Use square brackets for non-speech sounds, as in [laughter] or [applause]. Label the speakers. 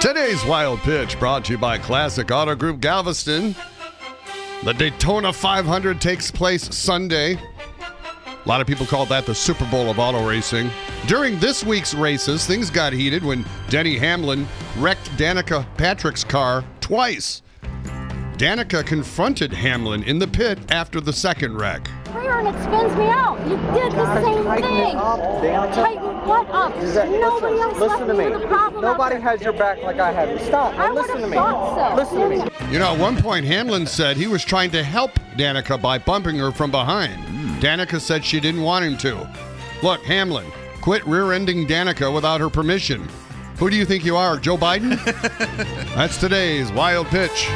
Speaker 1: Today's Wild Pitch brought to you by Classic Auto Group Galveston. The Daytona 500 takes place Sunday. A lot of people call that the Super Bowl of auto racing. During this week's races, things got heated when Denny Hamlin wrecked Danica Patrick's car twice. Danica confronted Hamlin in the pit after the second wreck.
Speaker 2: Rear and it spins me out. You did the same thing. Tighten what up?
Speaker 3: Is that-
Speaker 2: Nobody
Speaker 3: listen,
Speaker 2: else
Speaker 3: listen
Speaker 2: left
Speaker 3: to me.
Speaker 2: with a problem.
Speaker 3: Nobody has your back like I have. Stop.
Speaker 2: I
Speaker 3: Now listen to me.
Speaker 2: so.
Speaker 3: Listen to me.
Speaker 1: You know, at one point, Hamlin said he was trying to help Danica by bumping her from behind. Danica said she didn't want him to. Look, Hamlin, quit rear ending Danica without her permission. Who do you think you are, Joe Biden? [laughs] That's today's wild pitch.